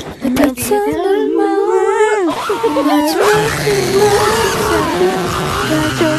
That's all my That's my